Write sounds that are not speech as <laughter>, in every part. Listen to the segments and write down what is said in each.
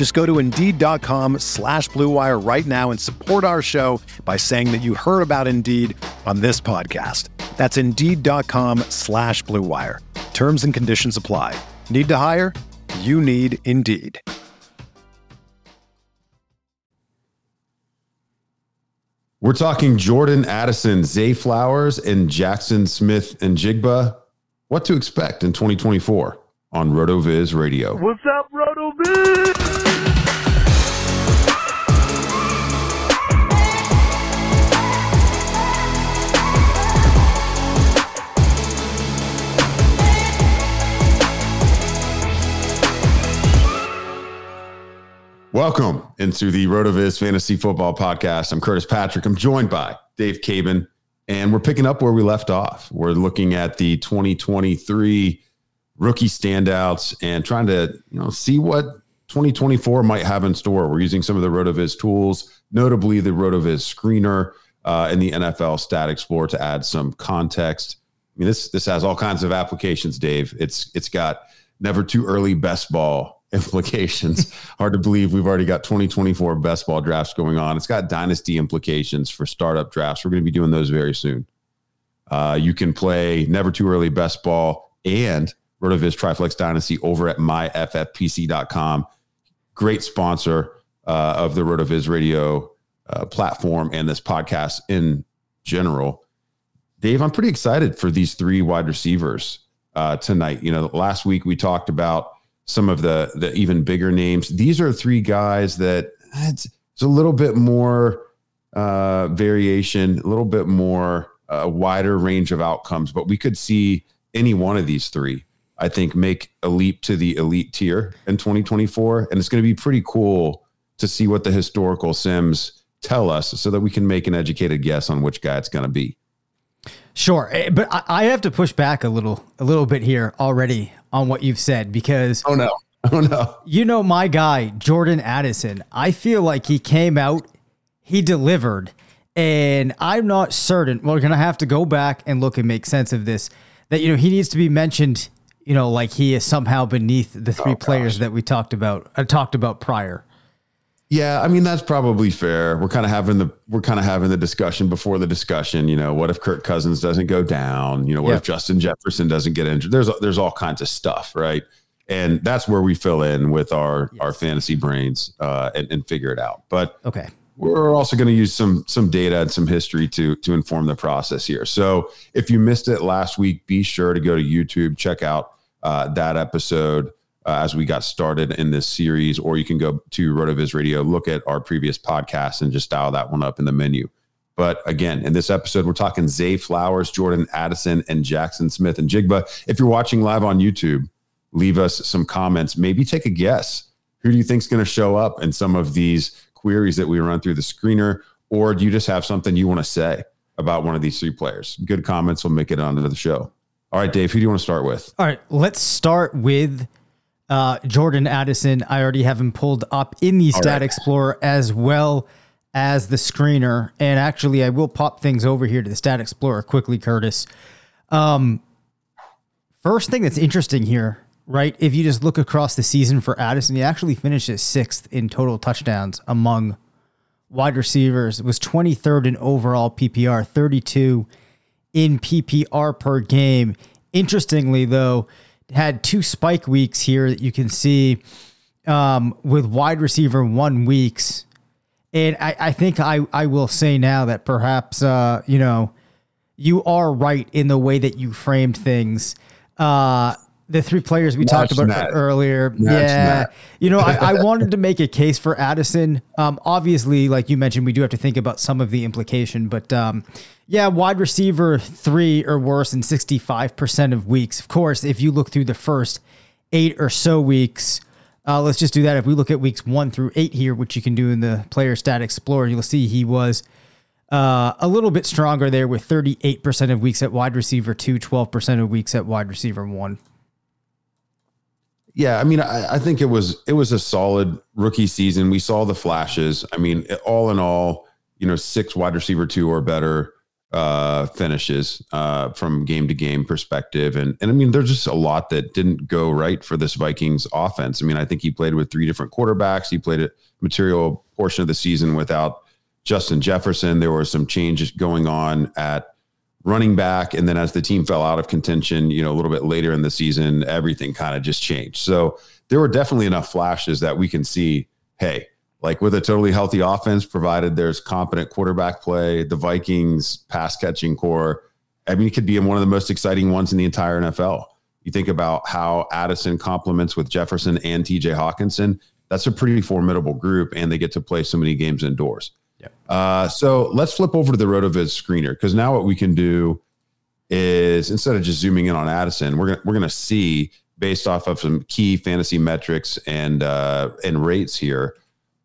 Just go to Indeed.com slash BlueWire right now and support our show by saying that you heard about Indeed on this podcast. That's Indeed.com slash BlueWire. Terms and conditions apply. Need to hire? You need Indeed. We're talking Jordan Addison, Zay Flowers, and Jaxon Smith-Njigba. What to expect in 2024 on RotoViz Radio. What's up, RotoViz? Welcome into the RotoViz Fantasy Football Podcast. I'm Curtis Patrick. I'm joined by Dave Caban, and we're picking up where we left off. We're looking at the 2023 rookie standouts and trying to you know see what 2024 might have in store. We're using some of the RotoViz tools, notably the RotoViz screener uh, and the NFL Stat Explorer to add some context. I mean, this this has all kinds of applications, Dave. It's it's got never too early best ball <laughs> implications. <laughs> Hard to believe we've already got 2024 best ball drafts going on. It's got dynasty implications for startup drafts. We're going to be doing those very soon. Uh, you can play never too early best ball and Rotoviz Triflex Dynasty over at myffpc.com. Great sponsor uh, of the Rotoviz radio uh, platform and this podcast in general. Dave, I'm pretty excited for these three wide receivers uh, tonight. You know, last week we talked about some of the the even bigger names. These are three guys that it's, it's a little bit more uh, variation, a little bit more uh, wider range of outcomes, but we could see any one of these three. I think make a leap to the elite tier in 2024, and it's going to be pretty cool to see what the historical sims tell us, so that we can make an educated guess on which guy it's going to be. Sure, eh, but I have to push back a little, a little bit here already on what you've said because oh no, <laughs> oh no, you know my guy Jordan Addison. I feel like he came out, he delivered, and I'm not certain. We're gonna have to go back and look and make sense of this. That you know he needs to be mentioned. You know, like he is somehow beneath the three oh, players that we talked about. uh, talked about prior. Yeah, I mean that's probably fair. We're kind of having the we're kind of having the discussion before the discussion. You know, what if Kirk Cousins doesn't go down? You know, what yep. if Justin Jefferson doesn't get injured? There's there's all kinds of stuff, right? And that's where we fill in with our yes. our fantasy brains uh, and, and figure it out. But okay, we're also going to use some some data and some history to to inform the process here. So if you missed it last week, be sure to go to YouTube, check out uh, that episode uh, as we got started in this series, or you can go to RotoViz Radio, look at our previous podcast, and just dial that one up in the menu. But again, in this episode, we're talking Zay Flowers, Jordan Addison, and Jaxon Smith-Njigba. If you're watching live on YouTube, leave us some comments. Maybe take a guess. Who do you think is going to show up in some of these queries that we run through the screener? Or do you just have something you want to say about one of these three players? Good comments will make it onto the show. All right, Dave, who do you want to start with? All right, let's start with uh, Jordan Addison, I already have him pulled up in the Stat right. Explorer as well as the screener. And actually, I will pop things over here to the Stat Explorer quickly, Curtis. Um, first thing that's interesting here, right? If you just look across the season for Addison, he actually finishes sixth in total touchdowns among wide receivers. Was 23rd in overall PPR, 32 in PPR per game. Interestingly, though, had two spike weeks here that you can see um, with wide receiver one weeks. And I, I think I, I will say now that perhaps, uh, you know, you are right in the way that you framed things. Uh, the three players we talked about earlier. Yeah. You know, I, I <laughs> wanted to make a case for Addison. Um, obviously, like you mentioned, we do have to think about some of the implication, but um, yeah, wide receiver three or worse in 65% of weeks. Of course, if you look through the first eight or so weeks, uh, let's just do that. If we look at weeks one through eight here, which you can do in the player stat explorer, you'll see he was uh, a little bit stronger there with 38% of weeks at wide receiver two, 12% of weeks at wide receiver one. Yeah, I mean, I, I think it was it was a solid rookie season. We saw the flashes. I mean, all in all, you know, six wide receiver two or better uh, finishes uh, from game to game perspective, and and I mean, there's just a lot that didn't go right for this Vikings offense. I mean, I think he played with three different quarterbacks. He played a material portion of the season without Justin Jefferson. There were some changes going on at running back. And then as the team fell out of contention, you know, a little bit later in the season, everything kind of just changed. So there were definitely enough flashes that we can see, hey, like with a totally healthy offense, provided there's competent quarterback play, the Vikings pass catching core, I mean, it could be one of the most exciting ones in the entire NFL. You think about how Addison complements with Jefferson and TJ Hockenson. That's a pretty formidable group, and they get to play so many games indoors. Uh, so let's flip over to the RotoViz screener because now what we can do is instead of just zooming in on Addison, we're gonna we're gonna see based off of some key fantasy metrics and uh, and rates here,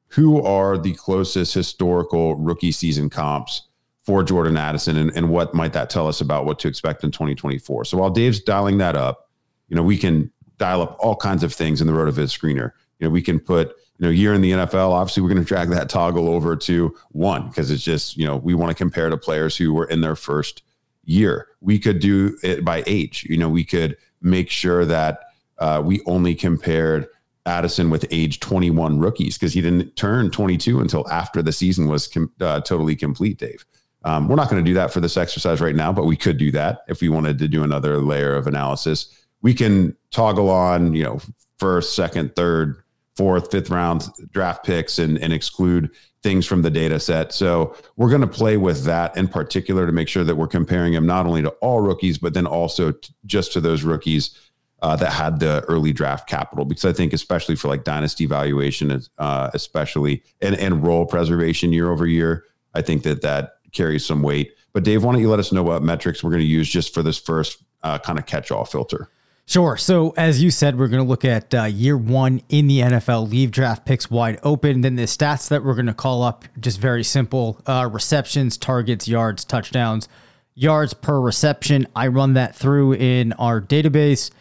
who are the closest historical rookie season comps for Jordan Addison, and, and what might that tell us about what to expect in 2024? So while Dave's dialing that up, you know we can dial up all kinds of things in the RotoViz screener. You know we can put you know, year in the NFL, obviously we're going to drag that toggle over to one because it's just, you know, we want to compare to players who were in their first year. We could do it by age. You know, we could make sure that uh, we only compared Addison with age 21 rookies because he didn't turn 22 until after the season was com- uh, totally complete, Dave. Um, we're not going to do that for this exercise right now, but we could do that if we wanted to do another layer of analysis. We can toggle on, you know, first, second, third, fourth, fifth round draft picks and, and exclude things from the data set. So we're going to play with that in particular to make sure that we're comparing him not only to all rookies, but then also t- just to those rookies uh, that had the early draft capital. Because I think, especially for like dynasty valuation, uh, especially and, and role preservation year over year, I think that that carries some weight. But Dave, why don't you let us know what metrics we're going to use just for this first uh, kind of catch all filter? Sure. So, as you said, we're going to look at uh, year one in the NFL, leave draft picks wide open. Then the stats that we're going to call up, just very simple uh, receptions, targets, yards, touchdowns, yards per reception. I run that through in our database.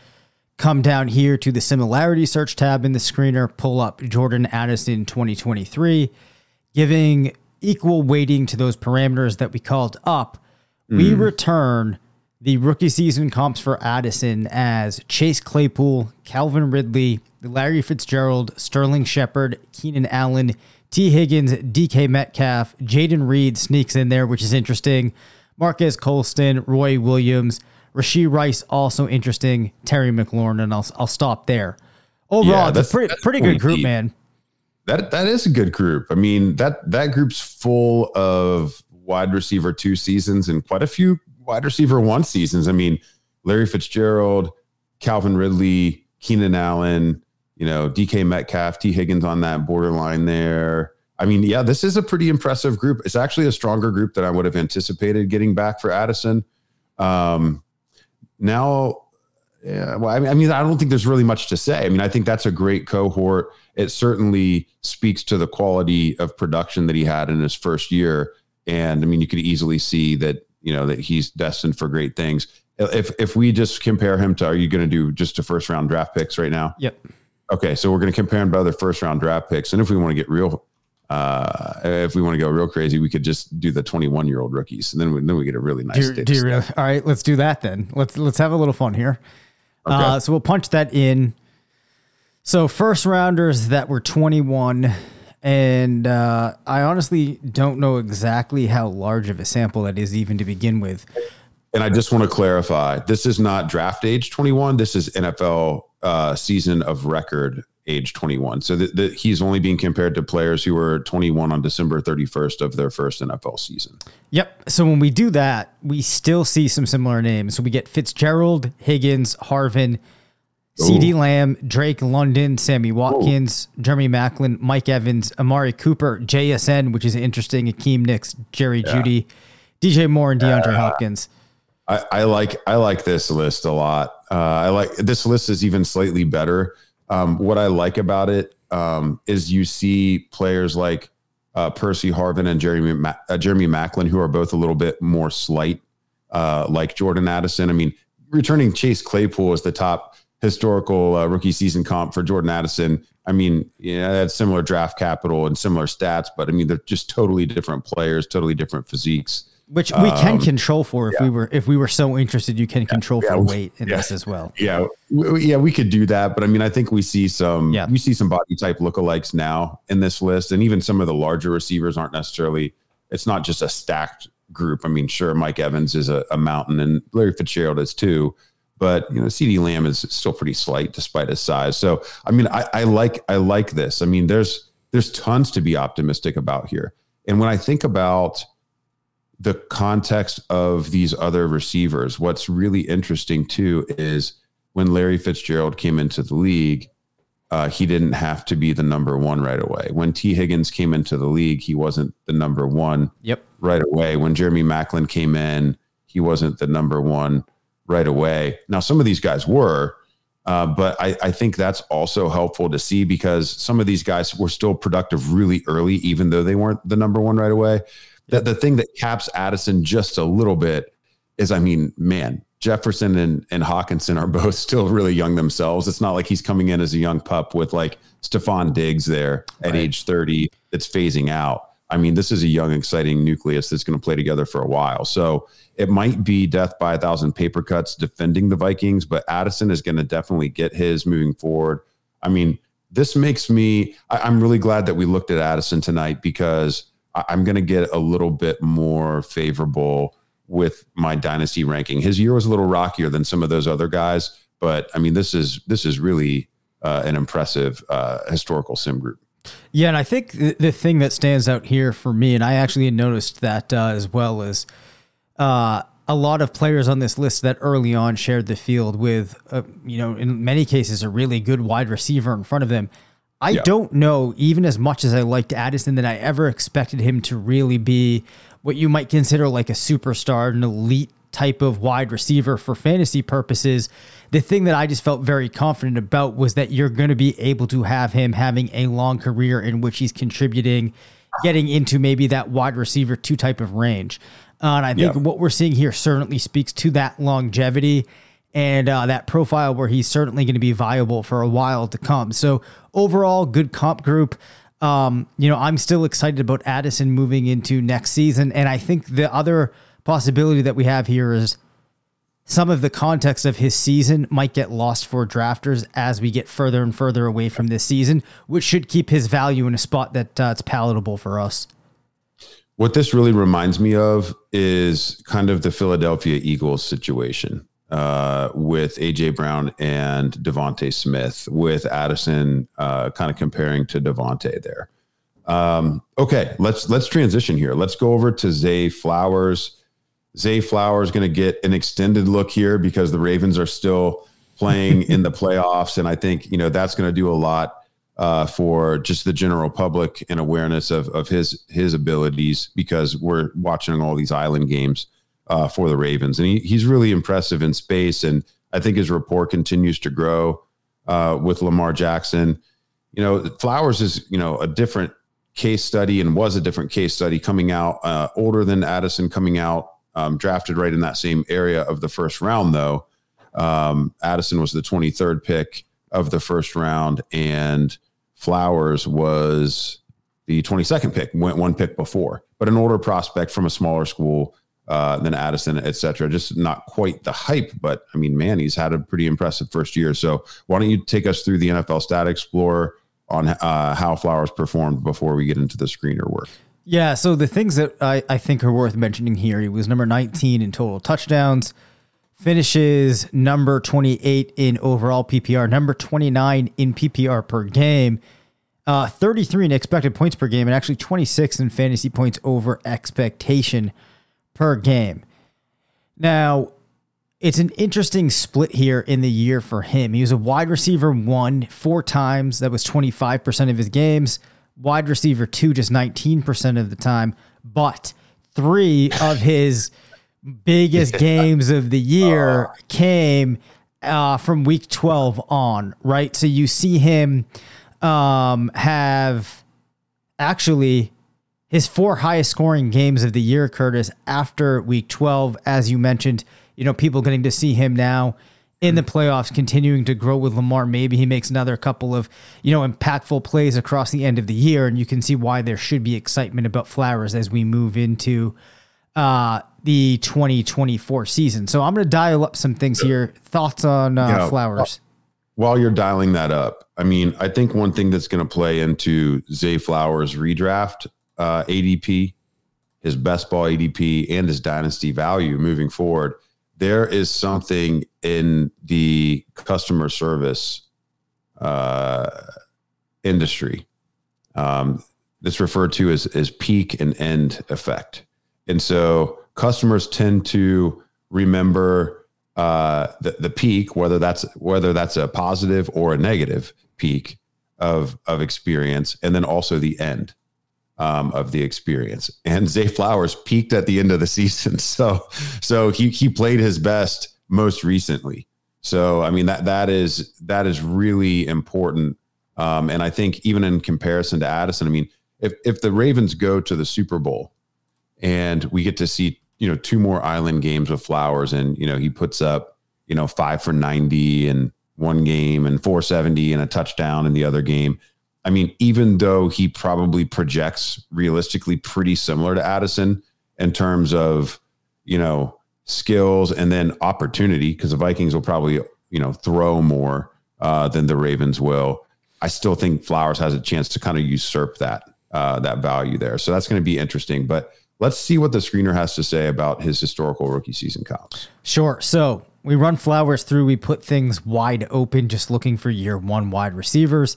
Come down here to the similarity search tab in the screener, pull up Jordan Addison 2023, giving equal weighting to those parameters that we called up. We return the rookie season comps for Addison as Chase Claypool, Calvin Ridley, Larry Fitzgerald, Sterling Shepard, Keenan Allen, Tee Higgins, DK Metcalf, Jayden Reed sneaks in there, which is interesting. Marquez Colston, Roy Williams, Rashee Rice, also interesting. Terry McLaurin, and I'll, I'll stop there. Overall, Yeah, it's a that's- pretty, that's pretty pretty good group, deep. man. That that is a good group. I mean that that group's full of wide receiver two seasons and quite a few wide receiver one seasons. I mean, Larry Fitzgerald, Calvin Ridley, Keenan Allen, you know, DK Metcalf, Tee Higgins on that borderline there. I mean, yeah, this is a pretty impressive group. It's actually a stronger group than I would have anticipated getting back for Addison. Um, now, yeah, well, I mean, I mean, I don't think there's really much to say. I mean, I think that's a great cohort. It certainly speaks to the quality of production that he had in his first year. And I mean, you could easily see that, you know, that he's destined for great things. If if we just compare him to, are you going to do just a first round draft picks right now? Yep. Okay, so we're going to compare him to other first round draft picks, and if we want to get real, uh, if we want to go real crazy, we could just do the 21 year old rookies, and then we, then we get a really nice. Do, do you really? All right, let's do that then. Let's let's have a little fun here. Uh, so we'll punch that in. So first rounders that were 21, and uh, I honestly don't know exactly how large of a sample that is even to begin with. And I just want to clarify: this is not draft age 21. This is NFL uh, season of record age 21. So the, the, he's only being compared to players who were 21 on December 31st of their first NFL season. Yep. So when we do that, we still see some similar names. So we get Fitzgerald, Higgins, Harvin, CeeDee Lamb, Drake London, Sammy Watkins, Ooh. Jeremy Maclin, Mike Evans, Amari Cooper, JSN, which is interesting, Hakeem Nicks, Jerry yeah. Jeudy, DJ Moore, and DeAndre uh, Hopkins. I, I, like I like this list a lot. Uh, I like this list is even slightly better. Um, what I like about it um, is you see players like uh, Percy Harvin and Jeremy Ma- uh, Jeremy Maclin, who are both a little bit more slight, uh, like Jordan Addison. I mean, returning Chase Claypool is the top historical uh, rookie season comp for Jordan Addison. I mean, yeah, that's similar draft capital and similar stats, but I mean, they're just totally different players, totally different physiques which we can um, control for if yeah. we were if we were so interested you can control yeah, for weight in this as well yeah yeah we could do that but i mean i think we see some yeah. we see some body type lookalikes now in this list and even some of the larger receivers aren't necessarily it's not just a stacked group i mean sure mike evans is a, a mountain and larry fitzgerald is too but you know CeeDee Lamb is still pretty slight despite his size so i mean I, I like i like this i mean there's there's tons to be optimistic about here and when i think about the context of these other receivers. What's really interesting too is when Larry Fitzgerald came into the league, uh, he didn't have to be the number one right away. When Tee Higgins came into the league, he wasn't the number one yep. right away. When Jeremy Maclin came in, he wasn't the number one right away. Now, some of these guys were, uh, but I, I, think that's also helpful to see because some of these guys were still productive really early, even though they weren't the number one right away. The, the thing that caps Addison just a little bit is, I mean, man, Jefferson and, and Hockenson are <laughs> both still really young themselves. It's not like he's coming in as a young pup with like Stefon Diggs there at right. age 30 that's phasing out. I mean, this is a young, exciting nucleus that's going to play together for a while. So it might be death by a thousand paper cuts defending the Vikings, but Addison is going to definitely get his moving forward. I mean, this makes me, I, I'm really glad that we looked at Addison tonight because I'm going to get a little bit more favorable with my dynasty ranking. His year was a little rockier than some of those other guys, but I mean, this is this is really uh, an impressive uh, historical sim group. Yeah, and I think the, the, thing that stands out here for me, and I actually noticed that uh, as well, is uh, a lot of players on this list that early on shared the field with, uh, you know, in many cases, a really good wide receiver in front of them. I yeah. don't know, even as much as I liked Addison, that I ever expected him to really be what you might consider like a superstar, an elite type of wide receiver for fantasy purposes. The thing that I just felt very confident about was that you're going to be able to have him having a long career in which he's contributing, getting into maybe that wide receiver two type of range. Uh, and I think yeah. what we're seeing here certainly speaks to that longevity and uh, that profile where he's certainly going to be viable for a while to come. So overall, good comp group. Um, you know, I'm still excited about Addison moving into next season, and I think the other possibility that we have here is some of the context of his season might get lost for drafters as we get further and further away from this season, which should keep his value in a spot that uh, it's palatable for us. What this really reminds me of is kind of the Philadelphia Eagles situation uh, with AJ Brown and DeVonta Smith, with Addison uh, kind of comparing to DeVonta there. Um, okay, let's let's transition here. Let's go over to Zay Flowers. Zay Flowers going to get an extended look here because the Ravens are still playing in the <laughs> playoffs, and I think you know that's going to do a lot uh, for just the general public and awareness of of his his abilities because we're watching all these island games uh, for the Ravens, and he, he's really impressive in space. And I think his rapport continues to grow uh, with Lamar Jackson. You know, Flowers is you know a different case study and was a different case study coming out uh, older than Addison coming out. Um, drafted right in that same area of the first round, though. Um, Addison was the 23rd pick of the first round, and Flowers was the 22nd pick, went one pick before, but an older prospect from a smaller school uh, than Addison, et cetera. Just not quite the hype, but I mean, man, he's had a pretty impressive first year. So why don't you take us through the NFL Stat Explorer on uh, how Flowers performed before we get into the screener work? Yeah, so the things that I, I think are worth mentioning here, he was number 19 in total touchdowns, finishes number 28 in overall PPR, number 29 in PPR per game, uh, 33 in expected points per game, and actually 26 in fantasy points over expectation per game. Now, it's an interesting split here in the year for him. He was a wide receiver one four times. That was 25% of his games. Wide receiver two, just 19% of the time. But three of his biggest <laughs> games of the year came uh, from week 12 on, right? So you see him um, have actually his four highest scoring games of the year, Curtis, after week 12, as you mentioned, you know, people getting to see him now in the playoffs, continuing to grow with Lamar. Maybe he makes another couple of, you know, impactful plays across the end of the year. And you can see why there should be excitement about Flowers as we move into uh, the 2024 season. So I'm going to dial up some things here. Thoughts on uh, Flowers? While you're dialing that up, I mean, I think one thing that's going to play into Zay Flowers redraft uh, ADP, his best ball ADP, and his dynasty value moving forward. There is something in the customer service uh, industry um, that's referred to as, as peak and end effect. And so customers tend to remember uh, the, the peak, whether that's whether that's a positive or a negative peak of of experience, and then also the end um, of the experience. And Zay Flowers peaked at the end of the <laughs> season, so so he he played his best most recently. So I mean that that is that is really important. Um, and I think even in comparison to Addison, I mean if if the Ravens go to the Super Bowl and we get to see you know two more island games with Flowers, and you know he puts up you know five for ninety and one game and four seventy and a touchdown in the other game. I mean, even though he probably projects realistically pretty similar to Addison in terms of you know skills and then opportunity, because the Vikings will probably you know throw more uh, than the Ravens will. I still think Flowers has a chance to kind of usurp that uh, that value there. So that's going to be interesting, but Let's see what the screener has to say about his historical rookie season comps. Sure. So we run flowers through, we put things wide open, just looking for year one wide receivers.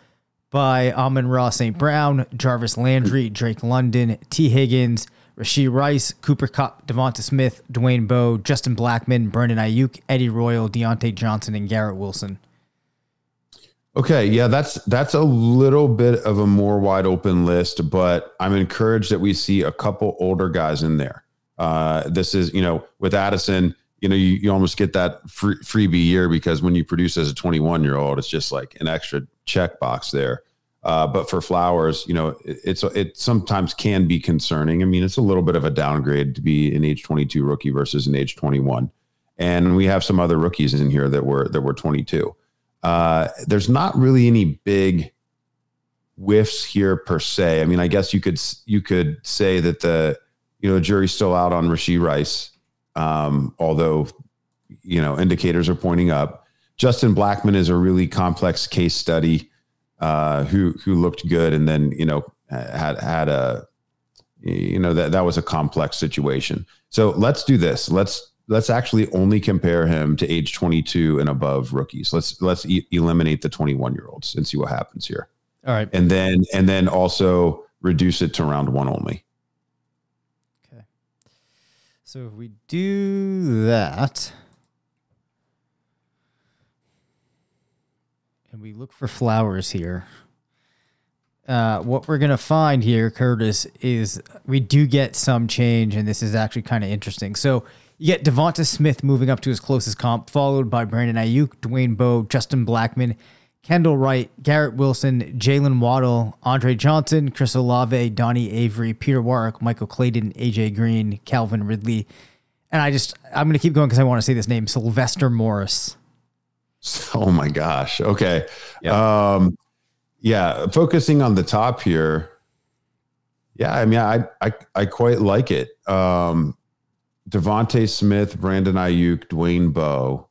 by Amon-Ra St. Brown, Jarvis Landry, Drake London, Tee Higgins, Rashee Rice, Cooper Kupp, Devonta Smith, Dwayne Bowe, Justin Blackmon, Brandon Aiyuk, Eddie Royal, Diontae Johnson, and Garrett Wilson. Okay, yeah, that's that's a little bit of a more wide open list, but I'm encouraged that we see a couple older guys in there. Uh, this is, you know, with Addison, you know, you, you almost get that free, freebie year because when you produce as a 21 year old, it's just like an extra checkbox there. Uh, but for Flowers, you know, it, it's it sometimes can be concerning. I mean, it's a little bit of a downgrade to be an age 22 rookie versus an age 21, and we have some other rookies in here that were that were 22. Uh, there's not really any big whiffs here per se. I mean, I guess you could you could say that the you know the jury's still out on Rashee Rice, um, although you know indicators are pointing up. Justin Blackmon is a really complex case study uh, who who looked good, and then you know had had a you know that that was a complex situation. So let's do this. Let's let's actually only compare him to age 22 and above rookies. Let's let's e- eliminate the 21 year olds and see what happens here. All right, and then and then also reduce it to round one only. Okay. So if we do that. And we look for flowers here, uh, what we're gonna find here, Curtis, is we do get some change, and this is actually kind of interesting. So you get Devonta Smith moving up to his closest comp, followed by Brandon Aiyuk, Dwayne Bowe, Justin Blackmon, Kendall Wright, Garrett Wilson, Jaylen Waddle, Andre Johnson, Chris Olave, Donnie Avery, Peter Warrick, Michael Clayton, AJ Green, Calvin Ridley. And I just, I'm going to keep going because I want to say this name Sylvester Morris. <laughs> Oh my gosh. Okay. Yep. Um, yeah. Focusing on the top here. Yeah. I mean, I, I, I quite like it. Um, DeVonta Smith, Brandon Aiyuk, Dwayne Bowe.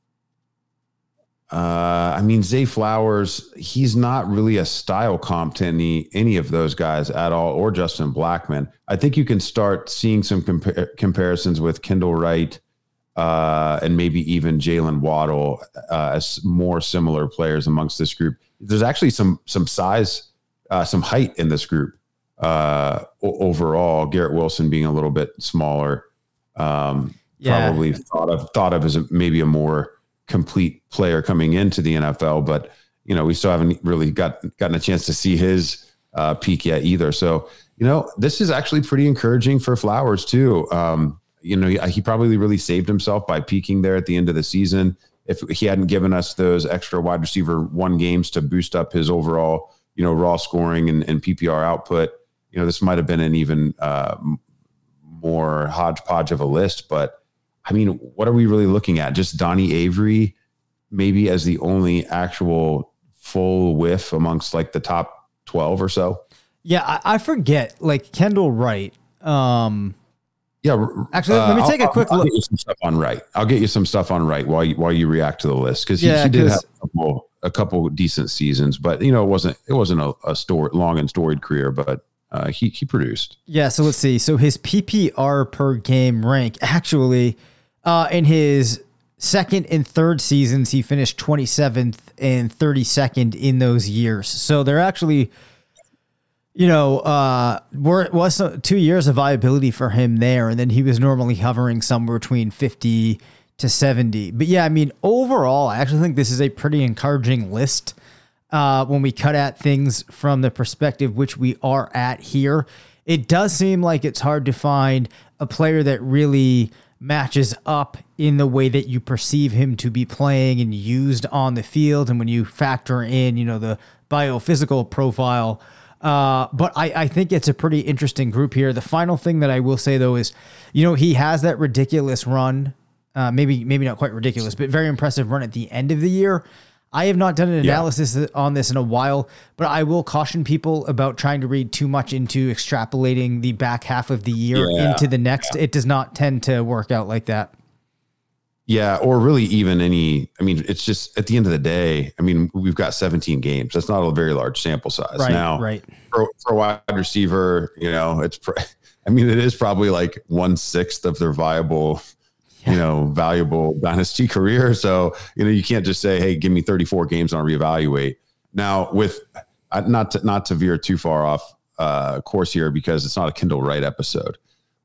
Uh, I mean, Zay Flowers, he's not really a style comp to any, any of those guys at all, or Justin Blackmon. I think you can start seeing some compa- comparisons with Kendall Wright, uh, and maybe even Jaylen Waddle uh, as more similar players amongst this group. There's actually some some size, uh, some height in this group uh, overall. Garrett Wilson being a little bit smaller, um, yeah. probably thought of thought of as a, maybe a more complete player coming into the NFL, but you know we still haven't really got gotten a chance to see his uh, peak yet either. So you know this is actually pretty encouraging for Flowers too. Um, you know, he, probably really saved himself by peaking there at the end of the season. If he hadn't given us those extra wide receiver one games to boost up his overall, you know, raw scoring and, and PPR output, you know, this might have been an even uh, more hodgepodge of a list. But I mean, what are we really looking at? Just Donnie Avery, maybe as the only actual full whiff amongst like the top 12 or so? Yeah, I, I forget. Like Kendall Wright, um, yeah, actually, let me uh, take I'll, a quick I'll, look. I'll get you some stuff on Wright. I'll get you some stuff on Wright while you while you react to the list because he, yeah, he did have a couple, a couple decent seasons, but you know it wasn't it wasn't a, a story long and storied career, but uh, he he produced. Yeah, so let's see. So his PPR per game rank actually uh, in his second and third seasons he finished 27th and 32nd in those years. So they're actually you know, uh, were was two years of viability for him there, and then he was normally hovering somewhere between fifty to seventy. But yeah, I mean, overall, I actually think this is a pretty encouraging list. Uh, when we cut at things from the perspective which we are at here, it does seem like it's hard to find a player that really matches up in the way that you perceive him to be playing and used on the field. And when you factor in, you know, the biophysical profile uh, but I, I think it's a pretty interesting group here. The final thing that I will say though is, you know, he has that ridiculous run, uh, maybe maybe not quite ridiculous, but very impressive run at the end of the year. I have not done an analysis yeah. on this in a while, but I will caution people about trying to read too much into extrapolating the back half of the year yeah. into the next. Yeah. It does not tend to work out like that. Yeah, or really even any. I mean, it's just at the end of the day. I mean, we've got 17 games. That's not a very large sample size. Right, now, right. For, for a wide receiver, you know, it's. <laughs> I mean, it is probably like one sixth of their viable, yeah. you know, valuable dynasty <laughs> career. So you know, you can't just say, "Hey, give me 34 games and I'll reevaluate." Now, with uh, not to, not to veer too far off uh, course here because it's not a Kendall Wright episode,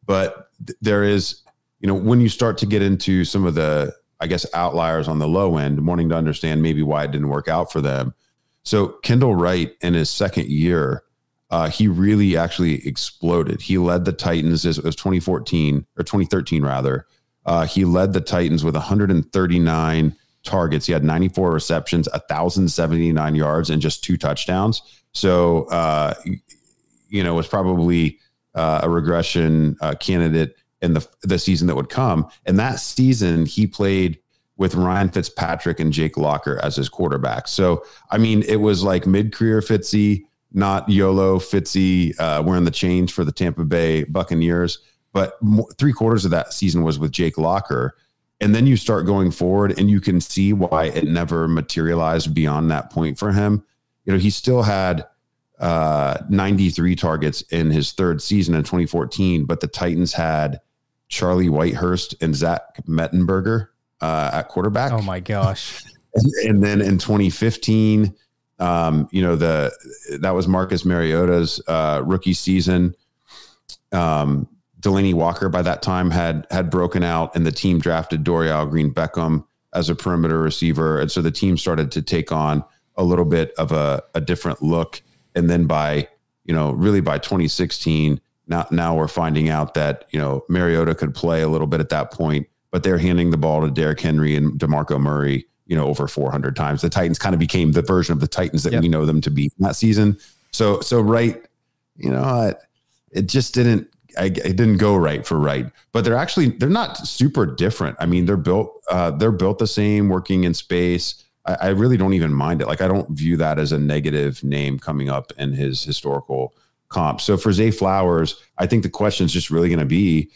but th- there is you know, when you start to get into some of the, I guess, outliers on the low end, wanting to understand maybe why it didn't work out for them. So Kendall Wright in his second year, uh, he really actually exploded. He led the Titans. It was 2014 or 2013 rather. Uh, he led the Titans with 139 targets. He had 94 receptions, 1,079 yards, and just two touchdowns. So, uh, you know, was probably uh, a regression uh, candidate in the the season that would come. And that season, he played with Ryan Fitzpatrick and Jake Locker as his quarterback. So, I mean, it was like mid career Fitzy, not YOLO Fitzy uh, wearing the change for the Tampa Bay Buccaneers. But three quarters of that season was with Jake Locker. And then you start going forward, and you can see why it never materialized beyond that point for him. You know, he still had uh, 93 targets in his third season in 2014, but the Titans had Charlie Whitehurst and Zach Mettenberger uh, at quarterback. Oh my gosh! <laughs> and, and then in 2015, um, you know the that was Marcus Mariota's uh, rookie season. Um, Delanie Walker by that time had had broken out, and the team drafted Dorial Green Beckham as a perimeter receiver, and so the team started to take on a little bit of a, a different look. And then by you know really by 2016, now now we're finding out that you know Mariota could play a little bit at that point, but they're handing the ball to Derrick Henry and DeMarco Murray, you know, over 400 times. The Titans kind of became the version of the Titans that yep. we know them to be that season. So so right, you know, it, it just didn't I, it didn't go right for Wright, but they're actually they're not super different. I mean, they're built uh, they're built the same, working in space. I, I, really don't even mind it. Like I don't view that as a negative name coming up in his historical comp. So for Zay Flowers, I think the question is just really going to be,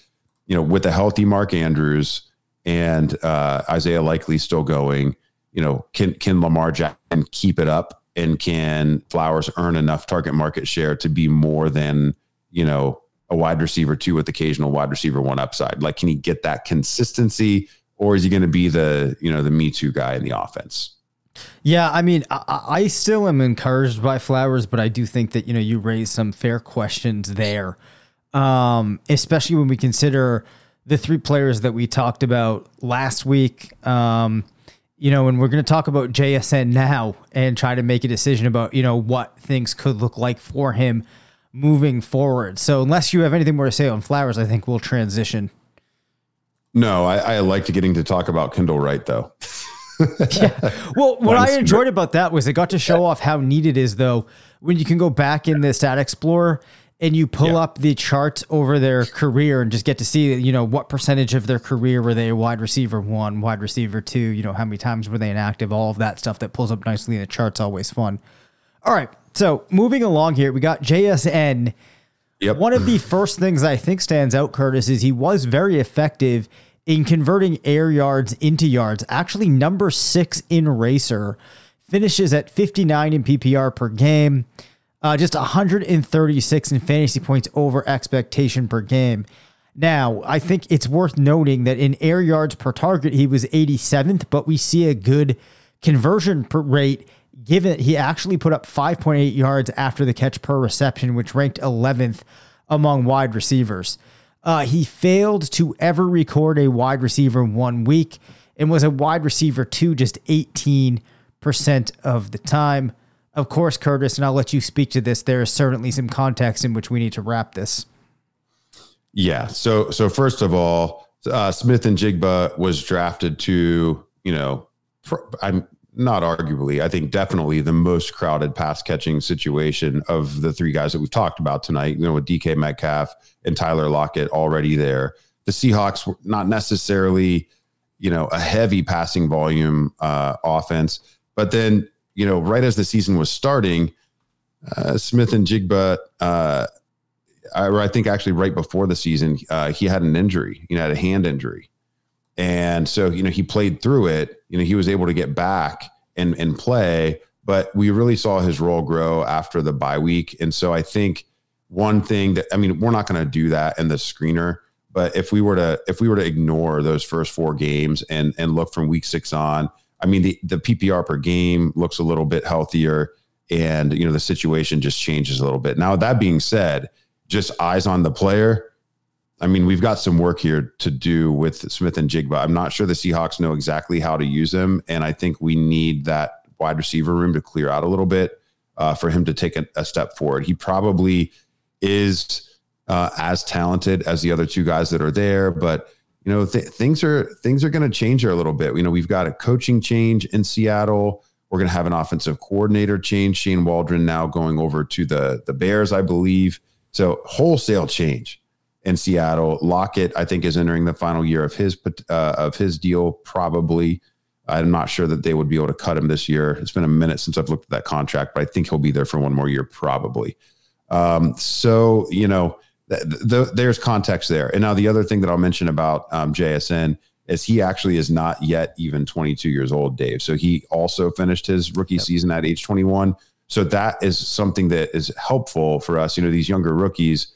you know, with a healthy Mark Andrews and uh, Isaiah Likely still going, you know, can can Lamar Jackson keep it up, and can Flowers earn enough target market share to be more than you know a wide receiver two with occasional wide receiver one upside? Like, can he get that consistency, or is he going to be the you know the me too guy in the offense? Yeah, I mean, I, I, still am encouraged by Flowers, but I do think that you know you raise some fair questions there, um, especially when we consider the three players that we talked about last week. Um, you know, and we're going to talk about JSN now and try to make a decision about you know what things could look like for him moving forward. So, unless you have anything more to say on Flowers, I think we'll transition. No, I, I like to getting to talk about Kendall Wright though. <laughs> yeah. Well, what I enjoyed about that was it got to show off how neat it is, though, when you can go back in the Stat Explorer and you pull yeah. up the charts over their career and just get to see, you know, what percentage of their career were they a wide receiver one, wide receiver two, you know, how many times were they inactive, all of that stuff that pulls up nicely in the charts, always fun. All right. So moving along here, we got JSN. Yep. One of the first things I think stands out, Curtis, is he was very effective in converting air yards into yards. Actually, number six in RACR finishes at 59 in PPR per game, uh, just 136 in fantasy points over expectation per game. Now, I think it's worth noting that in air yards per target, he was 87th, but we see a good conversion rate given he actually put up 5.8 yards after the catch per reception, which ranked 11th among wide receivers. Uh, he failed to ever record a wide receiver one week and was a wide receiver two just 18% of the time. Of course, Curtis, and I'll let you speak to this. There is certainly some context in which we need to wrap this. Yeah. So, so first of all, uh, Smith-Njigba was drafted to, you know, I'm not arguably, I think definitely the most crowded pass catching situation of the three guys that we've talked about tonight, you know, with DK Metcalf and Tyler Lockett already there. The Seahawks were not necessarily, you know, a heavy passing volume uh, offense, but then, you know, right as the season was starting, uh, Smith-Njigba, uh, or I think actually right before the season, uh, he had an injury, you know, had a hand injury. And so, you know, he played through it. You know, he was able to get back and and play, but we really saw his role grow after the bye week. And so I think one thing that I mean, we're not going to do that in the screener, but if we were to if we were to ignore those first four games and and look from week 6 on, I mean, the the PPR per game looks a little bit healthier and you know the situation just changes a little bit. Now that being said, just eyes on the player, I mean, we've got some work here to do with Smith-Njigba. I'm not sure the Seahawks know exactly how to use him, and I think we need that wide receiver room to clear out a little bit uh, for him to take a, a, step forward. He probably is uh, as talented as the other two guys that are there, but you know th- things are things are going to change here a little bit. You know, we've got a coaching change in Seattle. We're going to have an offensive coordinator change. Shane Waldron now going over to the the Bears, I believe. So wholesale change in Seattle. Lockett, I think, is entering the final year of his uh, of his deal. Probably, I'm not sure that they would be able to cut him this year. It's been a minute since I've looked at that contract, but I think he'll be there for one more year, probably. Um, so you know, th- th- there's context there. And now the other thing that I'll mention about um, JSN is he actually is not yet even 22 years old, Dave. So he also finished his rookie yep. season at age 21. So that is something that is helpful for us. You know, these younger rookies,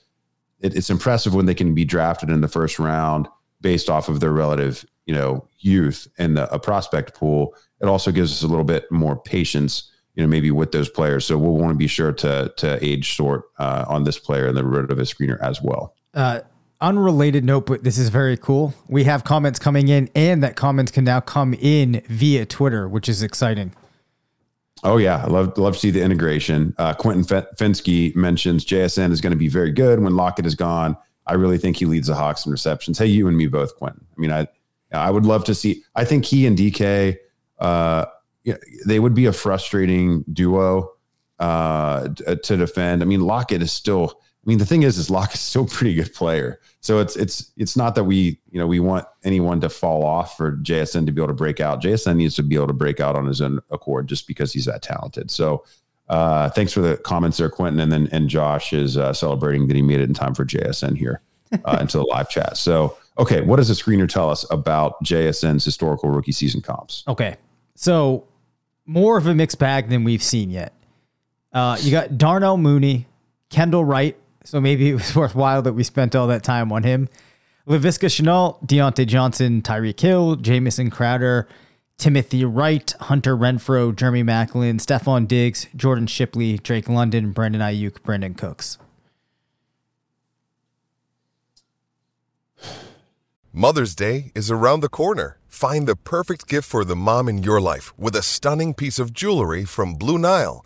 it, it's impressive when they can be drafted in the first round based off of their relative, you know, youth and a prospect pool. It also gives us a little bit more patience, you know, maybe with those players. So we'll want to be sure to to age sort uh, on this player and the Rotoviz screener as well. Uh, unrelated note, but this is very cool. We have comments coming in, and that comments can now come in via Twitter, which is exciting. Oh yeah, I love love to see the integration. Uh, Quentin Fensky mentions JSN is going to be very good when Lockett is gone. I really think he leads the Hawks in receptions. Hey, you and me both, Quentin. I mean, I I would love to see. I think he and DK, uh, they would be a frustrating duo uh, to defend. I mean, Lockett is still I mean, the thing is, is Locke is still a pretty good player. So it's it's it's not that we you know we want anyone to fall off for JSN to be able to break out. JSN needs to be able to break out on his own accord just because he's that talented. So uh, thanks for the comments there, Quentin, and then and Josh is uh, celebrating that he made it in time for JSN here uh, <laughs> into the live chat. So okay, what does the screener tell us about JSN's historical rookie season comps? Okay, so more of a mixed bag than we've seen yet. Uh, you got Darnell Mooney, Kendall Wright, so maybe it was <laughs> worthwhile that we spent all that time on him. Laviska Shenault, Diontae Johnson, Tyreek Hill, Jamison Crowder, Timothy Wright, Hunter Renfrow, Jeremy Maclin, Stefon Diggs, Jordan Shipley, Drake London, Brandon Aiyuk, Brandin Cooks. Mother's Day is around the corner. Find the perfect gift for the mom in your life with a stunning piece of jewelry from Blue Nile.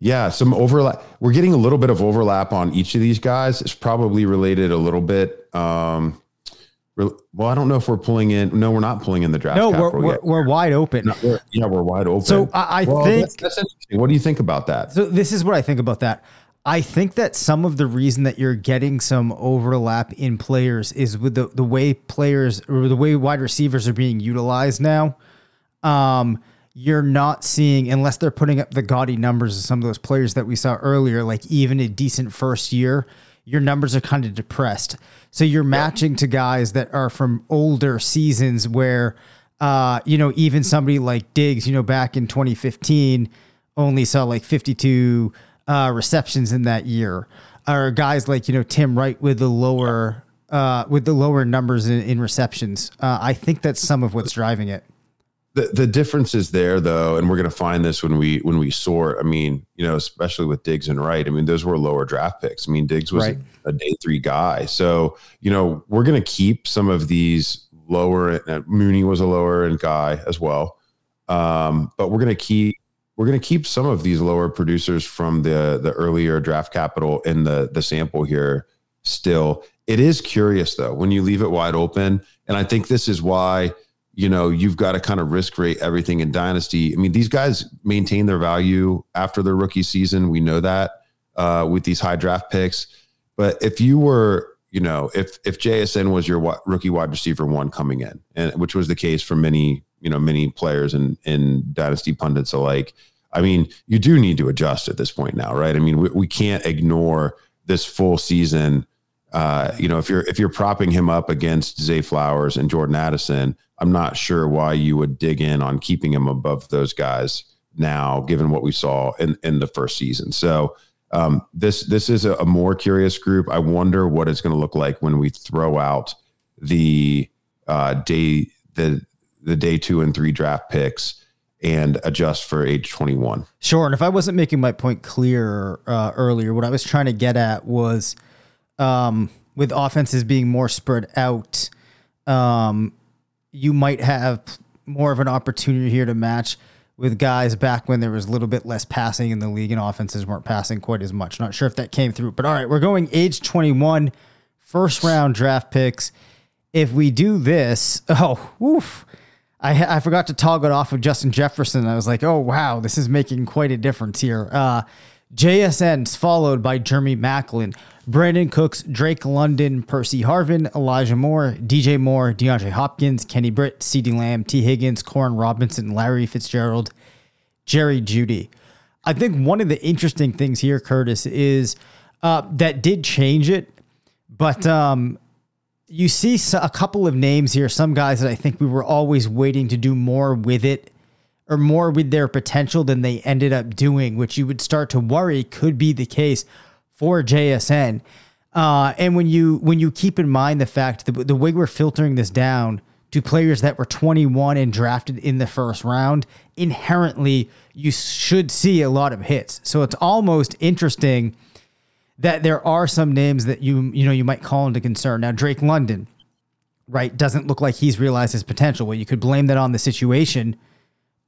Yeah, some overlap. We're getting a little bit of overlap on each of these guys. It's probably related a little bit. Um, well, I don't know if we're pulling in. No, we're not pulling in the draft. No, we're, we're, we're, wide open. No, we're, yeah, we're wide open. So I, I well, think that's, that's, interesting. What do you think about that? So this is what I think about that. I think that some of the reason that you're getting some overlap in players is with the the way players or the way wide receivers are being utilized now. Um, you're not seeing unless they're putting up the gaudy numbers of some of those players that we saw earlier, like even a decent first year, your numbers are kind of depressed. So you're matching to guys that are from older seasons where uh, you know, even somebody like Diggs, you know, back in 2015 only saw like 52 uh, receptions in that year. Or guys like, you know, Tim Wright with the lower uh, with the lower numbers in, in receptions. Uh, I think that's some of what's driving it the the difference is there though, and we're going to find this when we when we sort. I mean, you know, especially with Diggs and Wright. I mean, those were lower draft picks. I mean, Diggs was right. a, day three guy, so you know we're going to keep some of these lower. Uh, Mooney was a lower end guy as well, um, but we're going to keep we're going to keep some of these lower producers from the the earlier draft capital in the the sample here. Still, it is curious though when you leave it wide open, and I think this is why you know, you've got to kind of risk rate everything in dynasty. I mean, these guys maintain their value after their rookie season. We know that uh, with these high draft picks. But if you were, you know, if if JSN was your rookie wide receiver one coming in, and which was the case for many, you know, many players and in dynasty pundits alike. I mean, you do need to adjust at this point now, right? I mean, we, we can't ignore this full season uh, you know, if you're if you're propping him up against Zay Flowers and Jordan Addison, I'm not sure why you would dig in on keeping him above those guys now, given what we saw in in the first season. So um, this this is a, a, more curious group. I wonder what it's going to look like when we throw out the uh, day the the day two and three draft picks and adjust for age 21. Sure. And if I wasn't making my point clear uh, earlier, what I was trying to get at was um, with offenses being more spread out, um, you might have more of an opportunity here to match with guys back when there was a little bit less passing in the league and offenses weren't passing quite as much. Not sure if that came through, but all right, we're going age 21, first round draft picks. If we do this, <laughs> oh, oof. I, I forgot to toggle it off of Justin Jefferson. I was like, oh, wow, this is making quite a difference here. Uh, JSN's followed by Jeremy Maclin, Brandin Cooks, Drake London, Percy Harvin, Elijah Moore, DJ Moore, DeAndre Hopkins, Kenny Britt, CeeDee Lamb, Tee Higgins, Koren Robinson, Larry Fitzgerald, Jerry Jeudy. I think one of the interesting things here, Curtis, is uh, that did change it, but um, you see a couple of names here, some guys that I think we were always waiting to do more with it or more with their potential than they ended up doing, which you would start to worry could be the case for JSN. Uh, and when you when you keep in mind the fact that the way we're filtering this down to players that were 21 and drafted in the first round, inherently you should see a lot of hits. So it's almost interesting that there are some names that you you know you might call into concern. Now Drake London, right, doesn't look like he's realized his potential. Well, you could blame that on the situation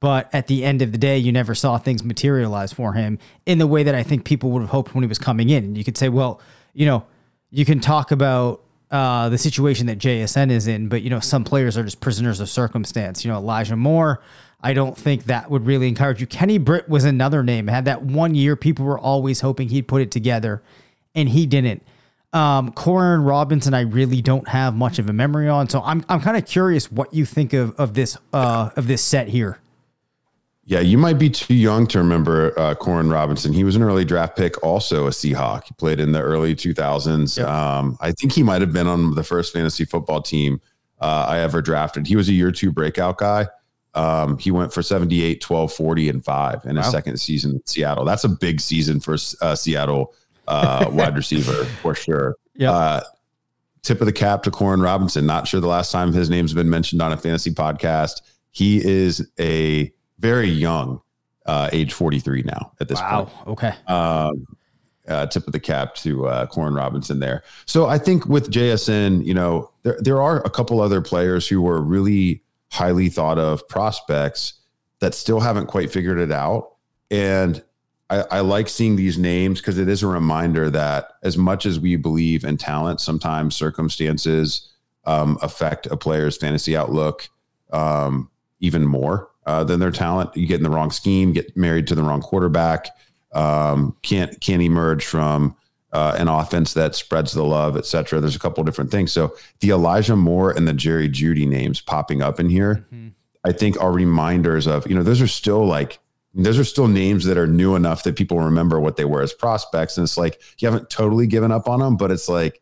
but at the end of the day, you never saw things materialize for him in the way that I think people would have hoped when he was coming in. And you could say, well, you know, you can talk about uh, the situation that JSN is in, but you know, some players are just prisoners of circumstance. You know, Elijah Moore, I don't think that would really encourage you. Kenny Britt was another name. Had that one year, people were always hoping he'd put it together, and he didn't. Um, Koren Robinson, I really don't have much of a memory on, so I'm I'm kind of curious what you think of of this uh, of this set here. Yeah, you might be too young to remember uh, Koren Robinson. He was an early draft pick, also a Seahawk. He played in the early 2000s. Yep. Um, I think he might have been on the first fantasy football team uh, I ever drafted. He was a year two breakout guy. Um, he went for 78, 12, 40, and five in wow. his second season in Seattle. That's a big season for uh, Seattle uh, <laughs> wide receiver for sure. Yeah. Uh, tip of the cap to Koren Robinson. Not sure the last time his name's been mentioned on a fantasy podcast. He is a very young, uh, age 43 now at this point. wow. point. Okay. Um, uh, tip of the cap to uh, Koren Robinson there. So I think with JSN, you know, there, there are a couple other players who were really highly thought of prospects that still haven't quite figured it out. And I, I like seeing these names because it is a reminder that as much as we believe in talent, sometimes circumstances um, affect a player's fantasy outlook um, even more uh, than their talent. You get in the wrong scheme, get married to the wrong quarterback, um, can't can't emerge from uh, an offense that spreads the love, et cetera. There's a couple different things. So the Elijah Moore and the Jerry Jeudy names popping up in here, mm-hmm. I think are reminders of you know those are still like those are still names that are new enough that people remember what they were as prospects, and it's like you haven't totally given up on them, but it's like.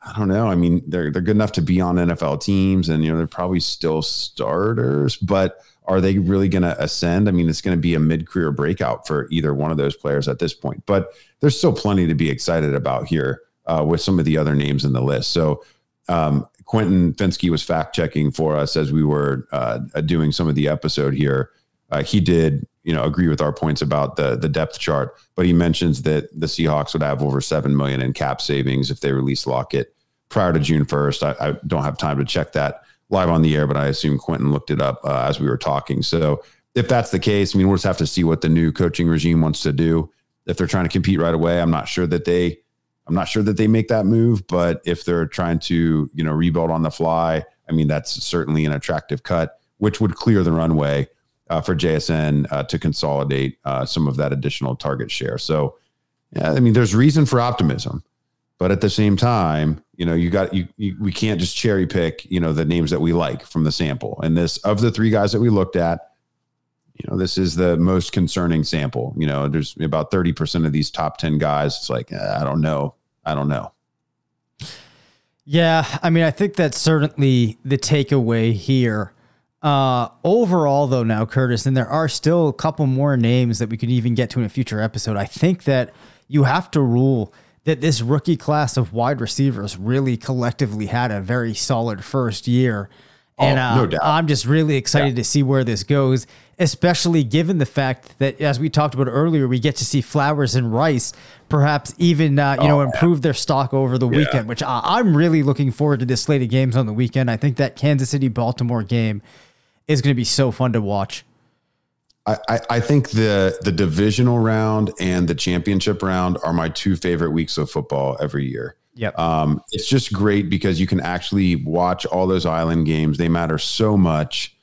I don't know. I mean, they're they're good enough to be on NFL teams, and you know they're probably still starters. But are they really going to ascend? I mean, it's going to be a mid career breakout for either one of those players at this point, but there's still plenty to be excited about here uh, with some of the other names in the list. So, um, Quentin Finsky was fact checking for us as we were uh, doing some of the episode here. Uh, he did, you know, agree with our points about the the depth chart, but he mentions that the Seahawks would have over seven million in cap savings if they release Lockett prior to June first. I, I don't have time to check that live on the air, but I assume Quentin looked it up uh, as we were talking. So if that's the case, I mean, we'll just have to see what the new coaching regime wants to do. If they're trying to compete right away, I'm not sure that they, I'm not sure that they make that move. But if they're trying to, you know, rebuild on the fly, I mean, that's certainly an attractive cut, which would clear the runway uh, for JSN uh, to consolidate uh, some of that additional target share. So, yeah, I mean, there's reason for optimism. But at the same time, you know, you got you, you we can't just cherry pick, you know, the names that we like from the sample. And this of the three guys that we looked at, you know, this is the most concerning sample. You know, there's about 30% of these top 10 guys. It's like, I don't know. I don't know. Yeah, I mean, I think that's certainly the takeaway here. Uh, overall, though, now Curtis, and there are still a couple more names that we could even get to in a future episode. I think that you have to rule that this rookie class of wide receivers really collectively had a very solid first year. And uh, no doubt. I'm just really excited to see where this goes, especially given the fact that, as we talked about earlier, we get to see Flowers and Rice perhaps even uh, you know improve their stock over the weekend, which I, I'm really looking forward to this slate of games on the weekend. I think that Kansas City Baltimore game is going to be so fun to watch. I, I, think the the divisional round and the championship round are my two favorite weeks of football every year. Yep. Um, it's just great because you can actually watch all those island games. They matter so much.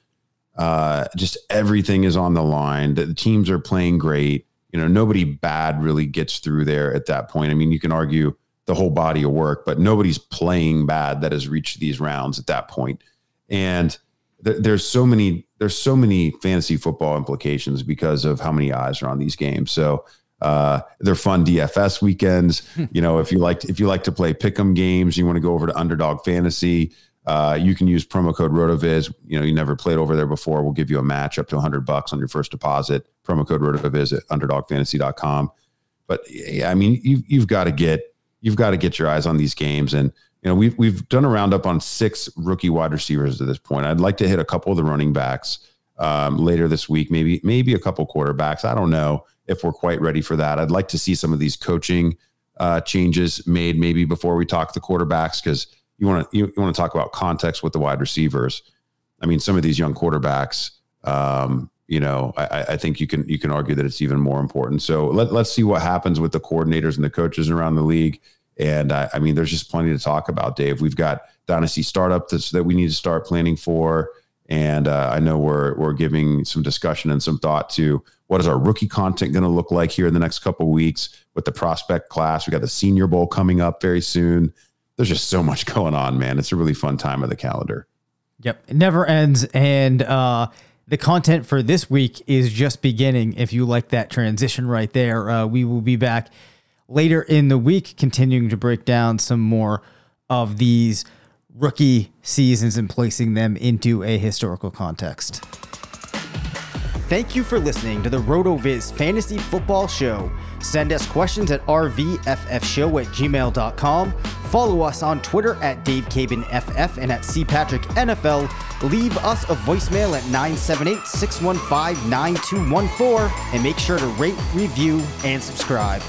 Uh, just everything is on the line. The, the teams are playing great. You know, nobody bad really gets through there at that point. I mean, you can argue the whole body of work, but nobody's playing bad that has reached these rounds at that point. And th- there's so many there's so many fantasy football implications because of how many eyes are on these games. So uh, they're fun DFS weekends. you know, if you like if you like to play pick'em games, you want to go over to Underdog Fantasy. Uh, you can use promo code Rotoviz. You know, you never played over there before. We'll give you a match up to 100 bucks on your first deposit. Promo code Rotoviz at underdogfantasy.com. But yeah, I mean, you've, you've got to get you've got to get your eyes on these games. And you know, we've we've done a roundup on six rookie wide receivers at this point. I'd like to hit a couple of the running backs um, later this week. Maybe maybe a couple quarterbacks. I don't know if we're quite ready for that. I'd like to see some of these coaching uh, changes made maybe before we talk the quarterbacks because you want to you, you want to talk about context with the wide receivers. I mean, some of these young quarterbacks, um, you know, I, I think you can you can argue that it's even more important. So let, let's see what happens with the coordinators and the coaches around the league. And I, I mean, there's just plenty to talk about, Dave. We've got dynasty startup that's, that we need to start planning for, and uh, I know we're we're giving some discussion and some thought to what is our rookie content going to look like here in the next couple weeks with the prospect class. We got the Senior Bowl coming up very soon. There's just so much <laughs> going on, man. It's a really fun time of the calendar. Yep, it never ends, and uh, the content for this week is just beginning. If you like that transition right there, uh, we will be back later in the week, continuing to break down some more of these rookie seasons and placing them into a historical context. Thank you for listening to the RotoViz Fantasy Football Show. Send us questions at rvffshow at gmail.com. Follow us on Twitter at DaveCabanFF and at CPatrickNFL. Leave us a voicemail at 978 615 9214 and make sure to rate, review, and subscribe.